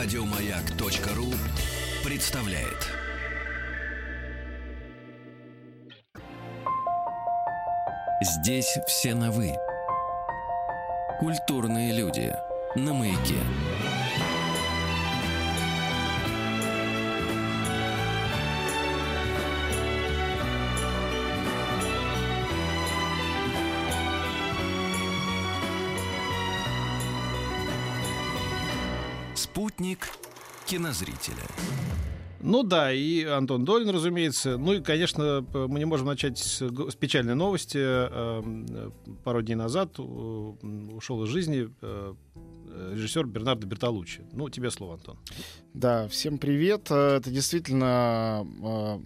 Радиомаяк.ру представляет. Здесь все на «вы». Культурные люди. На «Маяке». Спутник кинозрителя. Ну да, и Антон Долин, разумеется. Ну и, конечно, мы не можем начать с, с печальной новости. Э, пару дней назад э, ушел из жизни э, режиссер Бернардо Бертолуччи. Ну, тебе слово, Антон. Да, всем привет. Это действительно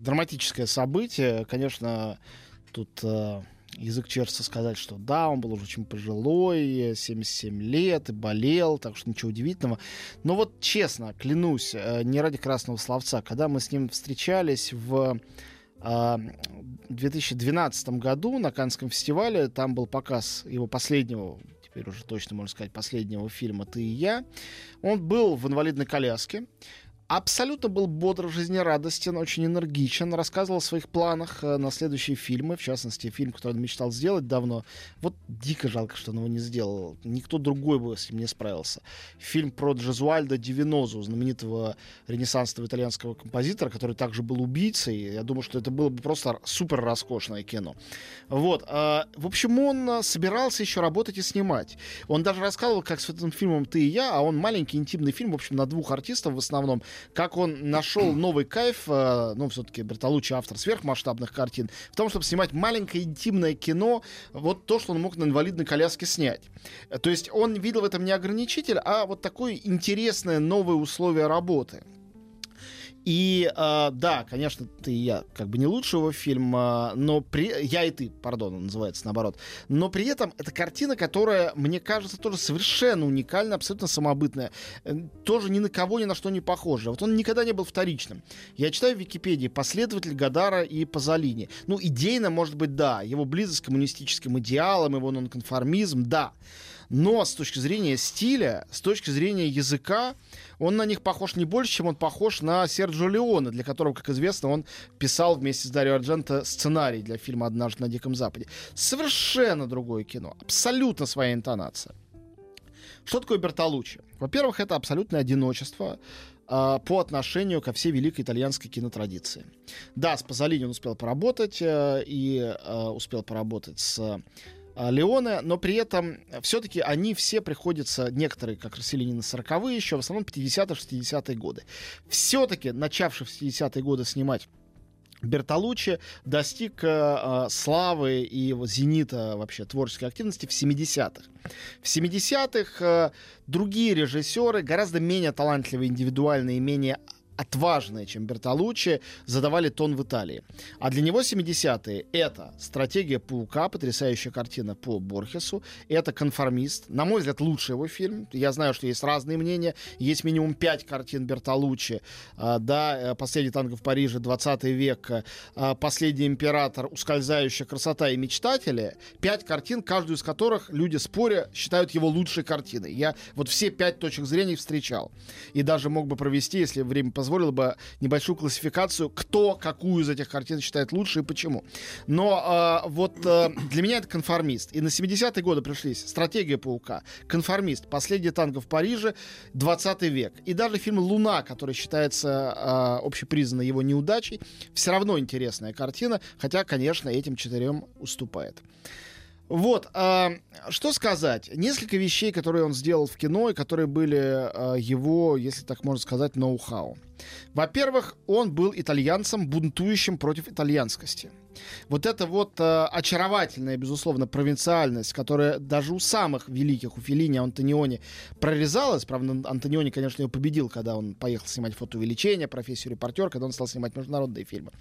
драматическое событие. Конечно, тут язык чешется сказать, что да, он был уже очень пожилой, 77 лет и болел, так что ничего удивительного. Но вот честно, клянусь, э, не ради красного словца, когда мы с ним встречались в 2012 а, году на Канском фестивале, там был показ его последнего теперь уже точно можно сказать, последнего фильма «Ты и я». Он был в инвалидной коляске абсолютно был бодр, жизнерадостен, очень энергичен, рассказывал о своих планах э, на следующие фильмы, в частности, фильм, который он мечтал сделать давно. Вот дико жалко, что он его не сделал. Никто другой бы с ним не справился. Фильм про Джезуальда Дивинозу, знаменитого ренессансного итальянского композитора, который также был убийцей. Я думаю, что это было бы просто супер роскошное кино. Вот. А, в общем, он э, собирался еще работать и снимать. Он даже рассказывал, как с этим фильмом «Ты и я», а он маленький интимный фильм, в общем, на двух артистов в основном, как он нашел новый кайф, э, ну, все-таки Бертолуччи автор сверхмасштабных картин, в том, чтобы снимать маленькое интимное кино, вот то, что он мог на инвалидной коляске снять. То есть он видел в этом не ограничитель, а вот такое интересное новое условие работы. И э, да, конечно, ты и я как бы не лучшего фильма, но при... я и ты, пардон, он называется наоборот. Но при этом это картина, которая, мне кажется, тоже совершенно уникальная, абсолютно самобытная. Э, тоже ни на кого, ни на что не похожа. Вот он никогда не был вторичным. Я читаю в Википедии последователь Гадара и Пазолини. Ну, идейно, может быть, да. Его близость к коммунистическим идеалам, его нонконформизм, да. Но с точки зрения стиля, с точки зрения языка, он на них похож не больше, чем он похож на Серджио Леоне, для которого, как известно, он писал вместе с Дарио Ардженто сценарий для фильма «Однажды на Диком Западе». Совершенно другое кино, абсолютно своя интонация. Что такое Бертолуччи? Во-первых, это абсолютное одиночество э, по отношению ко всей великой итальянской кинотрадиции. Да, с Пазолини он успел поработать э, и э, успел поработать с а, Леоне, но при этом все-таки они все приходятся, некоторые, как расселение на 40-е еще, в основном 50-60-е годы. Все-таки, начавший в 60-е годы снимать Бертолуччи достиг э, славы и зенита вообще творческой активности в 70-х. В 70-х э, другие режиссеры, гораздо менее талантливые индивидуальные, менее отважные, чем Бертолуччи, задавали тон в Италии. А для него 70-е — это «Стратегия паука», потрясающая картина по Борхесу, это «Конформист», на мой взгляд, лучший его фильм. Я знаю, что есть разные мнения, есть минимум пять картин Бертолуччи, а, да, э, «Последний танго в Париже», 20 век, а, «Последний император», «Ускользающая красота» и «Мечтатели», пять картин, каждую из которых люди споря считают его лучшей картиной. Я вот все пять точек зрения встречал. И даже мог бы провести, если время позволит, позволило бы небольшую классификацию, кто какую из этих картин считает лучше и почему. Но э, вот э, для меня это конформист. И на 70-е годы пришлись «Стратегия паука», «Конформист», «Последний танго в Париже», «20 век». И даже фильм «Луна», который считается э, общепризнанной его неудачей, все равно интересная картина, хотя, конечно, этим четырем уступает. Вот, э, что сказать? Несколько вещей, которые он сделал в кино, и которые были э, его, если так можно сказать, ноу-хау. Во-первых, он был итальянцем, бунтующим против итальянскости. Вот эта вот э, очаровательная, безусловно, провинциальность, которая даже у самых великих, у Филини, Антониони прорезалась, правда, Антониони, конечно, ее победил, когда он поехал снимать фотоувеличение, профессию репортер, когда он стал снимать международные фильмы.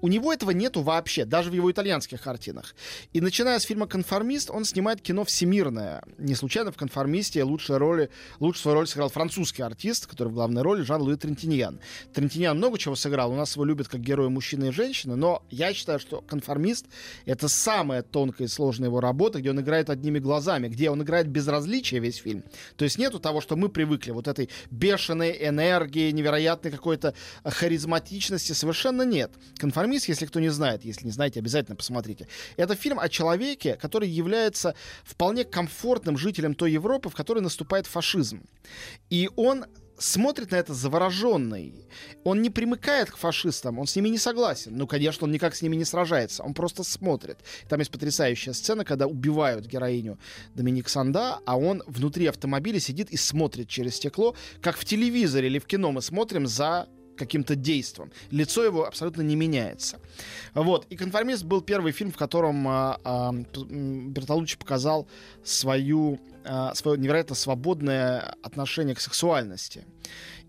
У него этого нету вообще, даже в его итальянских картинах. И начиная с фильма «Конформист», он снимает кино всемирное. Не случайно в «Конформисте» лучшая роли, лучшую свою роль сыграл французский артист, который в главной роли Жан-Луи Трентиньян. Трентиньян много чего сыграл, у нас его любят как героя мужчины и женщины, но я считаю, что «Конформист» — это самая тонкая и сложная его работа, где он играет одними глазами, где он играет безразличие весь фильм. То есть нету того, что мы привыкли, вот этой бешеной энергии, невероятной какой-то харизматичности, совершенно нет. «Конформист», если кто не знает, если не знаете, обязательно посмотрите. Это фильм о человеке, который является вполне комфортным жителем той Европы, в которой наступает фашизм. И он смотрит на это завороженный. Он не примыкает к фашистам, он с ними не согласен. Ну, конечно, он никак с ними не сражается, он просто смотрит. Там есть потрясающая сцена, когда убивают героиню Доминик Санда, а он внутри автомобиля сидит и смотрит через стекло, как в телевизоре или в кино мы смотрим за каким-то действом. Лицо его абсолютно не меняется. Вот. И «Конформист» был первый фильм, в котором а, а, Бертолуччи показал свою, а, свое невероятно свободное отношение к сексуальности.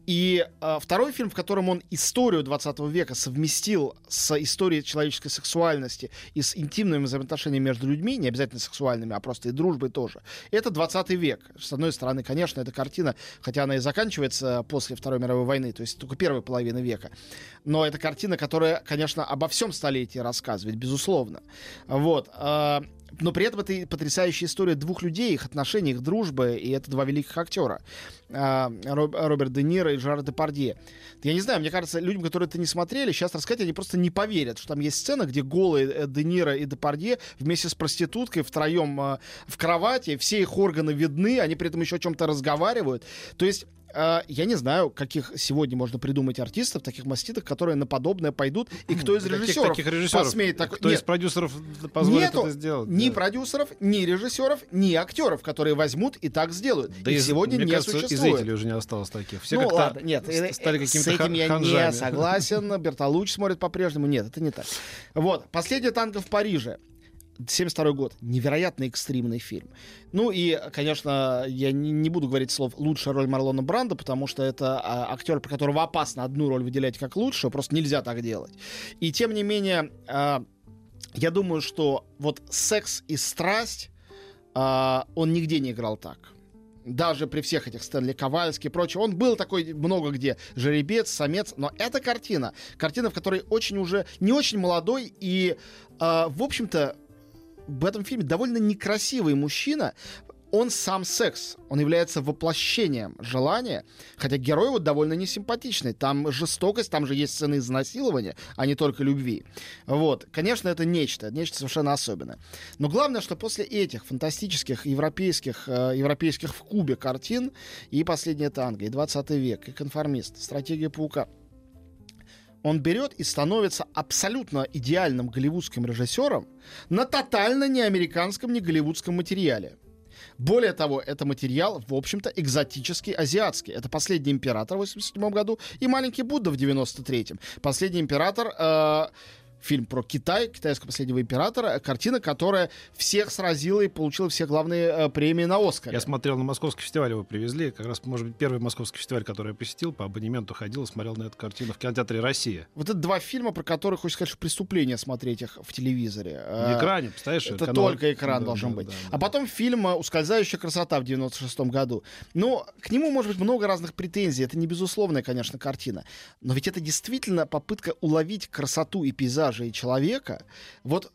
И э, второй фильм, в котором он историю 20 века совместил с историей человеческой сексуальности и с интимными взаимоотношениями между людьми, не обязательно сексуальными, а просто и дружбой тоже, это 20 век. С одной стороны, конечно, эта картина, хотя она и заканчивается после Второй мировой войны, то есть только первой половины века, но это картина, которая, конечно, обо всем столетии рассказывает, безусловно. Вот. Э, но при этом это потрясающая история двух людей, их отношений, их дружбы, и это два великих актера. А, Роберт Де Ниро и Жерар Депардье. Я не знаю, мне кажется, людям, которые это не смотрели, сейчас рассказать, они просто не поверят, что там есть сцена, где голые э, Де Ниро и Депардье вместе с проституткой втроем а, в кровати, все их органы видны, они при этом еще о чем-то разговаривают. То есть Uh, я не знаю, каких сегодня можно придумать артистов, таких маститых, которые на подобное пойдут, и кто из режиссеров, таких режиссеров посмеет так... Кто Нет, из продюсеров позволит нету это сделать? Ни да. продюсеров, ни режиссеров, ни актеров, которые возьмут и так сделают. Да и сегодня мне не кажется, существует. и зрителей уже не осталось таких. Все ну как-то ладно, нет, стали э, какими-то с этим я ханжами. не согласен. Бертолуч смотрит по-прежнему. Нет, это не так. Вот, «Последняя танка в Париже». 72 год. Невероятно экстримный фильм. Ну и, конечно, я не, буду говорить слов «лучшая роль Марлона Бранда», потому что это а, актер, про которого опасно одну роль выделять как лучшую, просто нельзя так делать. И тем не менее, а, я думаю, что вот секс и страсть а, он нигде не играл так даже при всех этих Стэнли Ковальски и прочее, он был такой много где жеребец, самец, но эта картина, картина, в которой очень уже, не очень молодой и, э, в общем-то, в этом фильме довольно некрасивый мужчина, он сам секс, он является воплощением желания, хотя герой вот довольно несимпатичный. Там жестокость, там же есть сцены изнасилования, а не только любви. Вот, конечно, это нечто, нечто совершенно особенное. Но главное, что после этих фантастических европейских, э, европейских в кубе картин и «Последняя танго», и «20 век», и «Конформист», «Стратегия паука», он берет и становится абсолютно идеальным голливудским режиссером на тотально не американском, не голливудском материале. Более того, это материал, в общем-то, экзотический, азиатский. Это «Последний император» в 87 году и «Маленький Будда» в 93-м. «Последний император» э, фильм про Китай, китайского последнего императора, картина, которая всех сразила и получила все главные э, премии на Оскар. Я смотрел на московский фестиваль, его привезли, как раз, может быть, первый московский фестиваль, который я посетил, по абонементу ходил и смотрел на эту картину в кинотеатре «Россия». Вот это два фильма, про которые, хочется сказать, что преступление смотреть их в телевизоре. На экране, представляешь? Это канал... только экран да, должен да, быть. Да, да, а потом фильм «Ускользающая красота» в 96 году. Ну, к нему может быть много разных претензий, это не безусловная, конечно, картина. Но ведь это действительно попытка уловить красоту и пейзаж пейзажа и человека, вот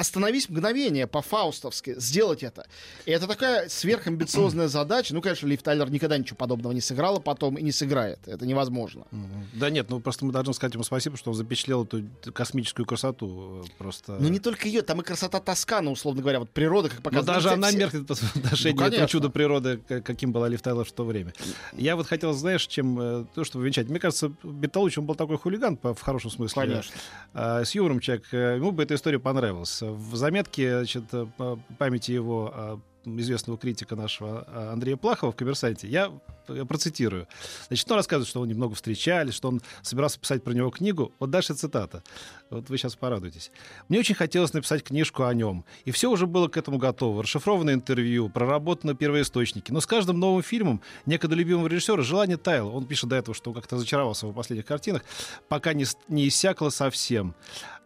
остановись мгновение по-фаустовски, сделать это. И это такая сверхамбициозная задача. Ну, конечно, Лив Тайлер никогда ничего подобного не сыграла потом и не сыграет. Это невозможно. Да нет, ну просто мы должны сказать ему спасибо, что он запечатлел эту космическую красоту. Э, просто... Ну не только ее, там и красота Тоскана, условно говоря, вот природа, как показывает. Но даже она меркнет по отношению ну, чудо природы, каким была Лив Тайлер в то время. Я вот хотел, знаешь, чем э, то, чтобы венчать. Мне кажется, Беталуч, он был такой хулиган, в хорошем смысле. Конечно. А, с юмором человек. Э, ему бы эта история понравилась в заметке значит, памяти его а, известного критика нашего а, Андрея Плахова в «Коммерсанте», я, я процитирую. Значит, он рассказывает, что он немного встречались, что он собирался писать про него книгу. Вот дальше цитата. Вот вы сейчас порадуетесь. «Мне очень хотелось написать книжку о нем, и все уже было к этому готово. Расшифрованное интервью, проработаны первоисточники. Но с каждым новым фильмом некогда любимого режиссера желание таяло. Он пишет до этого, что он как-то зачаровался в последних картинах, пока не, не иссякло совсем.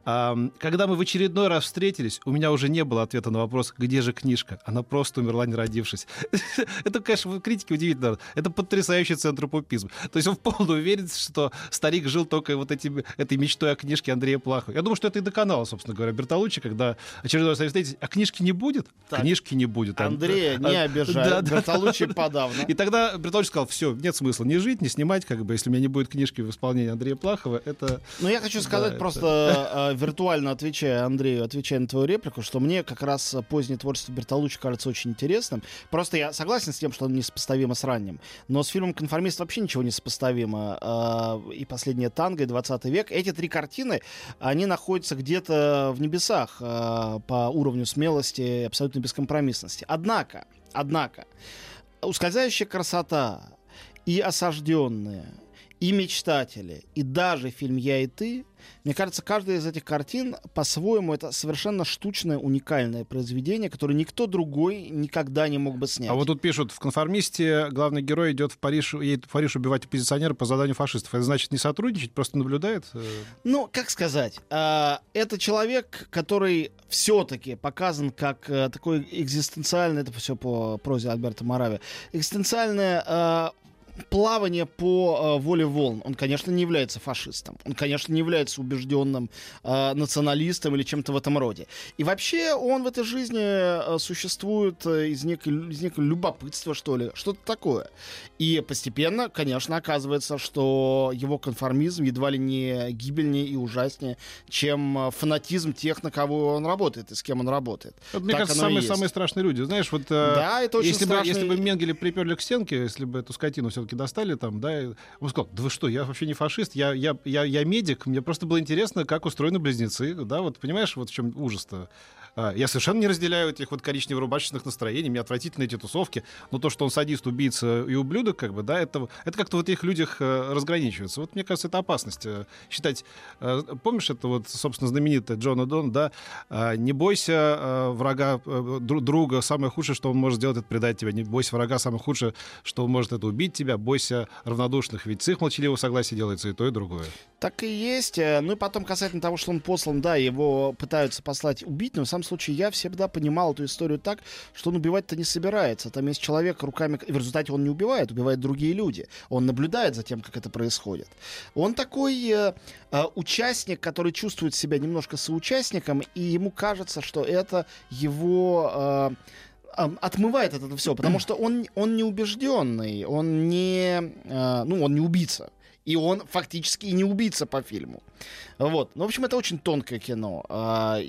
Когда мы в очередной раз встретились, у меня уже не было ответа на вопрос, где же книжка. Она просто умерла, не родившись. Это, конечно, в критике удивительно. Это потрясающий центропупизм. То есть он в полной уверенности, что старик жил только вот этим, этой мечтой о книжке Андрея Плахова. Я думаю, что это и до канала, собственно говоря, Бертолуччи, когда очередной раз встретитесь, а книжки не будет? Так. Книжки не будет. Андрея А, не а, обижай, да, да, Бертолуччи да. подавно. И тогда Бертолуччи сказал, все, нет смысла не жить, не снимать, как бы, если у меня не будет книжки в исполнении Андрея Плахова, это... Ну, я хочу сказать, это- просто э, виртуально отвечая Андрею, отвечая на твою реплику, что мне как раз позднее творчество Бертолуччи кажется очень интересным. Просто я согласен с тем, что оно несопоставимо с ранним. Но с фильмом «Конформист» вообще ничего не сопоставимо. Э, и «Последняя танго», и «20 век». Эти три картины, они находятся где-то в небесах э, по уровню смелости и абсолютной бескомпромиссности. Однако, однако, ускользающая красота и осажденные, и мечтатели, и даже фильм «Я и ты», мне кажется, каждая из этих картин по-своему это совершенно штучное, уникальное произведение, которое никто другой никогда не мог бы снять. А вот тут пишут, в «Конформисте» главный герой идет в Париж, едет в Париж убивать оппозиционера по заданию фашистов. Это значит не сотрудничать, просто наблюдает? Э, Ну, как сказать, а, это человек, который все-таки показан как э, такой экзистенциальный, это все по прозе Альберта Моравия, экзистенциальное а, плавание по э, воле волн. Он, конечно, не является фашистом. Он, конечно, не является убежденным э, националистом или чем-то в этом роде. И вообще он в этой жизни э, существует э, из, некой, из некого любопытства, что ли, что-то такое. И постепенно, конечно, оказывается, что его конформизм едва ли не гибельнее и ужаснее, чем э, фанатизм тех, на кого он работает и с кем он работает. Вот, мне Так кажется, самые, самые страшные люди. Знаешь, вот... э, Да, это очень если, бы, страшный- если бы Менгеле приперли к стенке, если бы эту скотину все-таки достали там, да, он сказал, да вы что, я вообще не фашист, я, я, я, я медик, мне просто было интересно, как устроены близнецы, да, вот понимаешь, вот в чем ужас-то. А, Я совершенно не разделяю этих вот коричнево-рубашечных настроений, мне отвратительны эти тусовки, но то, что он садист, убийца и ублюдок, как бы, да, это, это как-то в этих людях э, разграничивается. Вот мне кажется, это опасность э, считать. э, Помнишь, это вот, собственно, знаменитая Джона Дон, да, а, не бойся врага, дру- друга, самое худшее, что он может сделать, это предать тебя. Не бойся врага, самое худшее, что он может, это убить тебя. Бойся равнодушных, ведь с их молчаливого согласия делается и то, и другое. Так и есть. Э, Ну и потом касательно того, что он послан, да, его пытаются послать убить, но в самом случае я всегда понимал эту историю так, что он убивать-то не собирается. Там есть человек руками... В результате он не убивает, убивают другие люди. Он наблюдает за тем, как это происходит. Он такой э, э, участник, который чувствует себя немножко соучастником, и ему кажется, что это его... э, отмывает от этого все, потому что он, он не убежденный, он не, э, ну, он не убийца. И он фактически и не убийца по фильму. Вот. Ну, в общем, это очень тонкое кино. А,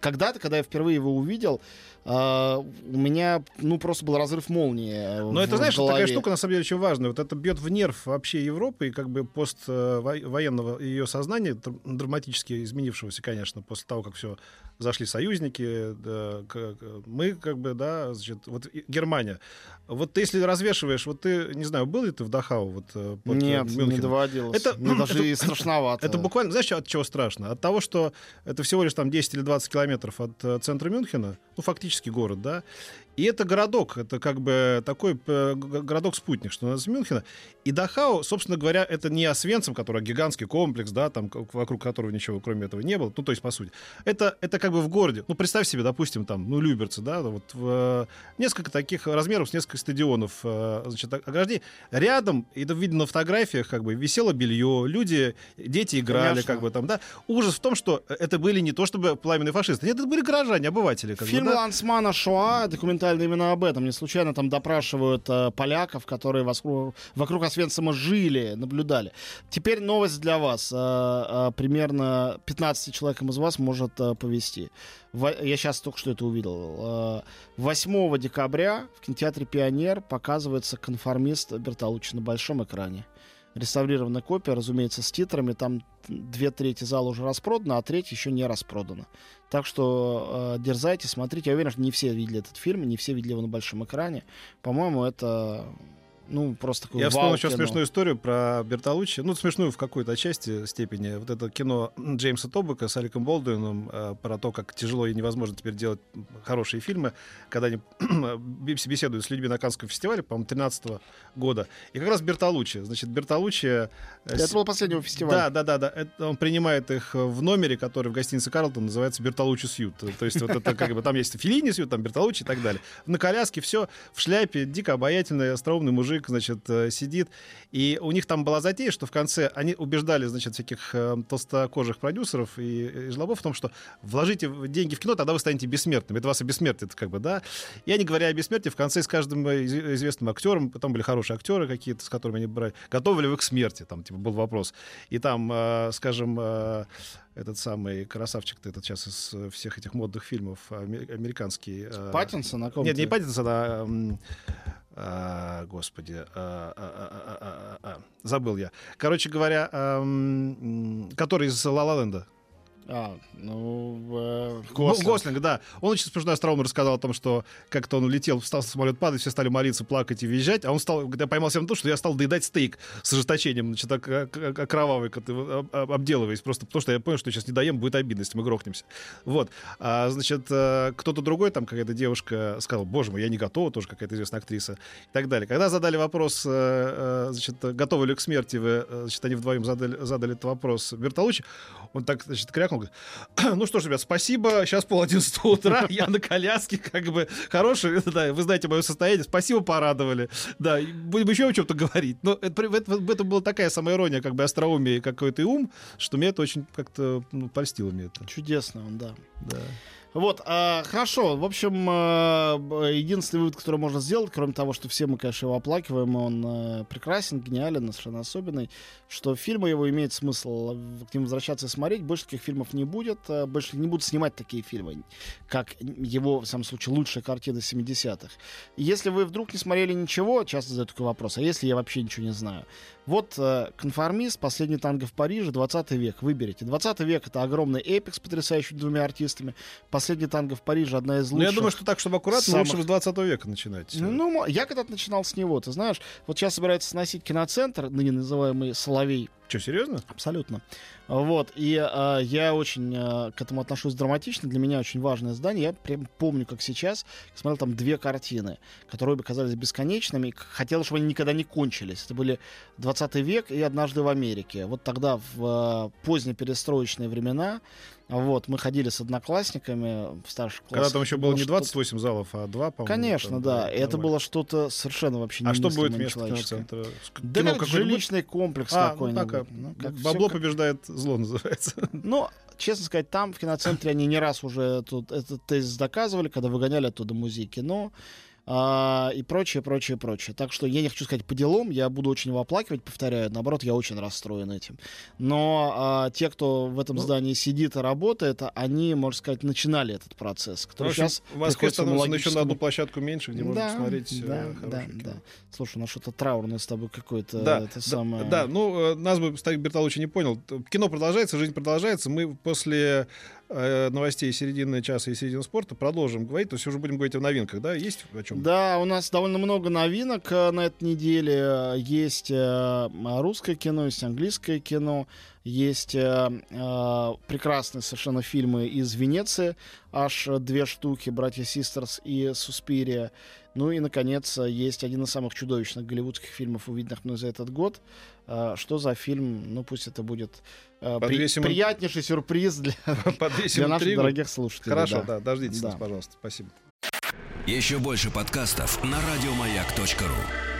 Когда-то, когда я впервые его увидел, а, у меня, ну, просто был разрыв молнии. э, Но в- это, знаешь, голове. такая штука, на самом деле, очень важная. Вот это бьет в нерв вообще Европы и как бы поствоенного ее сознания, др- драматически изменившегося, конечно, после того, как все зашли союзники, да, мы как бы, да, значит, вот Германия. Вот ты, если развешиваешь, вот ты, не знаю, был ли ты в Дахау? Вот, э, под, э, Нет, не Мюнхеном? доводилось. Это- Мне даже это- и страшновато. Это буквально, знаешь, от чего страшно? От того, что это всего лишь там 10 или 20 километров от э, центра Мюнхена, ну, фактически город, да, и это городок, это как бы такой э, городок-спутник, что называется Мюнхена. И Дахау, собственно говоря, это не Освенцим, который гигантский комплекс, да, там, вокруг которого ничего кроме этого не было, ну, то есть, по сути. Это, это как бы в городе. Ну, представь себе, допустим, там, ну, Люберцы, да, вот в, э, несколько таких размеров, с несколько стадионов, значит, ограждений. Рядом, это видно на фотографиях, как бы, висело белье, люди, дети играли, Конечно. как бы там, да. Ужас в том, что это были не то чтобы пламенные фашисты, нет, это были горожане, обыватели. Как бы, Фильм да. Лансмана Шоа документальный именно об этом. Не случайно там допрашивают э, поляков, которые вокруг, вокруг Освенцима жили, наблюдали. Теперь новость для вас. Э, э, примерно 15 человекам из вас может э, повести. Во- я сейчас только что это увидел. Э, 8 декабря в кинотеатре «Пионер» показывается конформист Бертолуччи на большом экране. Реставрированная копия, разумеется, с титрами. Там две трети зала уже распродана, а треть еще не распродана. Так что э, дерзайте, смотрите. Я уверен, что не все видели этот фильм, не все видели его на большом экране. По-моему, это ну, просто такой Я вспомнил еще смешную историю про Бертолуччи. Ну, смешную в какой-то части степени. Вот это кино Джеймса Тобака с Аликом Болдуином э, про то, как тяжело и невозможно теперь делать хорошие фильмы, когда они беседуют с людьми на Каннском фестивале, по-моему, 13 года. И как раз Бертолуччи. Значит, Бертолуччи... э, Это с- был последнего фестиваля. Да, да, да, да. Это он принимает их в номере, который в гостинице Карлтон называется Бертолуччи Сьют. То есть вот это как бы там есть Филини Сьют, там Бертолуччи и так далее. На коляске все в шляпе, дико обаятельный, остроумный мужик, значит, э, сидит. И у них там была затея, что в конце они убеждали, значит, всяких э, толстокожих продюсеров и, и жлобов в том, что вложите деньги в кино, тогда вы станете бессмертными. Это вас и как бы, да. И они, говоря о бессмертии, в конце с каждым э, из- известным актером, потом были хорошие актеры какие-то, с которыми они брали, готовы ли вы к смерти, там, типа, был вопрос. И там, э, скажем, э, этот самый красавчик, этот сейчас из э, всех этих модных фильмов, аме- американский. э, Паттинсон, на ком Нет, не Паттинсон, а... а, господи, а, а, забыл я. Короче говоря, который из Ла Ленда. А, ну, э, Гослинг. Гослинг. Гослинг, да. Он очень смешной остроумно рассказал о том, что как-то он улетел, встал, самолет падает, все стали молиться, плакать и визжать, а он стал, когда поймал себя на том, что я стал доедать стейк с ожесточением, значит, кровавый, как об- об- обделываясь, просто потому что я понял, что сейчас не доем, будет обидно, если мы грохнемся. Вот. А, значит, э, кто-то другой, там какая-то девушка сказала, боже мой, я не готова, тоже какая-то известная актриса и так далее. Когда задали вопрос, э, э, значит, готовы ли к смерти вы, значит, они вдвоем задали, задали этот вопрос Бертолуччи, он так, значит, крякнул, говорит, ну что ж, ребят, спасибо, сейчас пол одиннадцатого утра, я на коляске, как бы, хороший, да, вы знаете мое состояние, спасибо, порадовали, да, будем еще о чем-то говорить. Но это, это- в этом была такая самая ирония, как бы остроумие и какой-то ум, что мне это очень как-то ну, польстило мне это. Чудесно он, да. Да. Вот, а, хорошо. В общем, б- единственный вывод, который можно сделать, кроме того, что все мы, конечно, его оплакиваем, он э, прекрасен, гениален, совершенно особенный, что фильмы его имеет смысл э, к ним возвращаться и смотреть. Больше таких фильмов не будет, э, больше не будут снимать такие фильмы, как его, в самом случае, лучшая картина 70-х. И Если вы вдруг не смотрели ничего, часто задают такой вопрос, а если я вообще ничего не знаю? Вот э, «Конформист», «Последний танго в Париже», 20 век, выберите. 20 век — это огромный эпик с потрясающими двумя артистами. «Последний танго в Париже» — одна из Ну, лучших. я думаю, что так, чтобы аккуратно, самых- лучше с 20 века начинать. Ну, ну, я когда-то начинал с него, ты знаешь. Вот сейчас собирается сносить киноцентр, ныне называемый «Соловей». Что, серьезно? Абсолютно. Вот. И э, я очень э, к этому отношусь драматично. Для меня очень важное здание. Я прям помню, как сейчас. Смотрел там две картины, которые бы казались бесконечными. Хотел, чтобы они никогда не кончились. Это были 20 век и «Однажды в Америке». Вот тогда, в э, позднеперестроечные времена, вот, мы ходили с одноклассниками в старших классах. Когда там еще Это было не что-то- 28 залов, а 2, по-моему. Конечно, там, да. И это нормально. было что-то совершенно вообще А что будет вместо? С- Да жилищный комплекс А, ну какой-нибудь. так, а, Ну, как Бабло всё- побеждает зло, называется. Ну, честно сказать, там, в киноцентре, они не раз уже тут этот тезис доказывали, когда выгоняли оттуда музей кино а, и прочее, прочее, прочее. Так что я не хочу сказать по делам, я буду очень его оплакивать, повторяю. Наоборот, я очень расстроен этим. Но а, те, кто в этом Ну. здании сидит и работает, они, можно сказать, начинали этот процесс, который общем, сейчас в Москве становится еще на одну площадку меньше, где можно да, посмотреть э, да, да, хорошее да. кино. Слушай, у нас что-то траурное с тобой какое-то. Да, это да, самое... да, ну, э, нас бы Старик Бертолуччи не понял. Кино продолжается, жизнь продолжается. Мы после э, новостей середины часа и середины спорта продолжим говорить. То есть уже будем говорить о новинках, да? Есть о чем? Да, у нас довольно много новинок э, на этой неделе. Э, Есть русское кино, есть английское кино, есть э, э, прекрасные совершенно фильмы из Венеции, аж две штуки, «Братья Систерс» и «Суспирия». Ну и, наконец, есть один из самых чудовищных голливудских фильмов, увиденных мной за этот год. Э, Что за фильм? Ну, пусть это будет э, при- Подвесим- приятнейший сюрприз для, Подвесим для наших интригу. дорогих слушателей. Хорошо, да. да, дождитесь Да. нас, пожалуйста. Спасибо. Еще больше подкастов на радиомаяк.ру.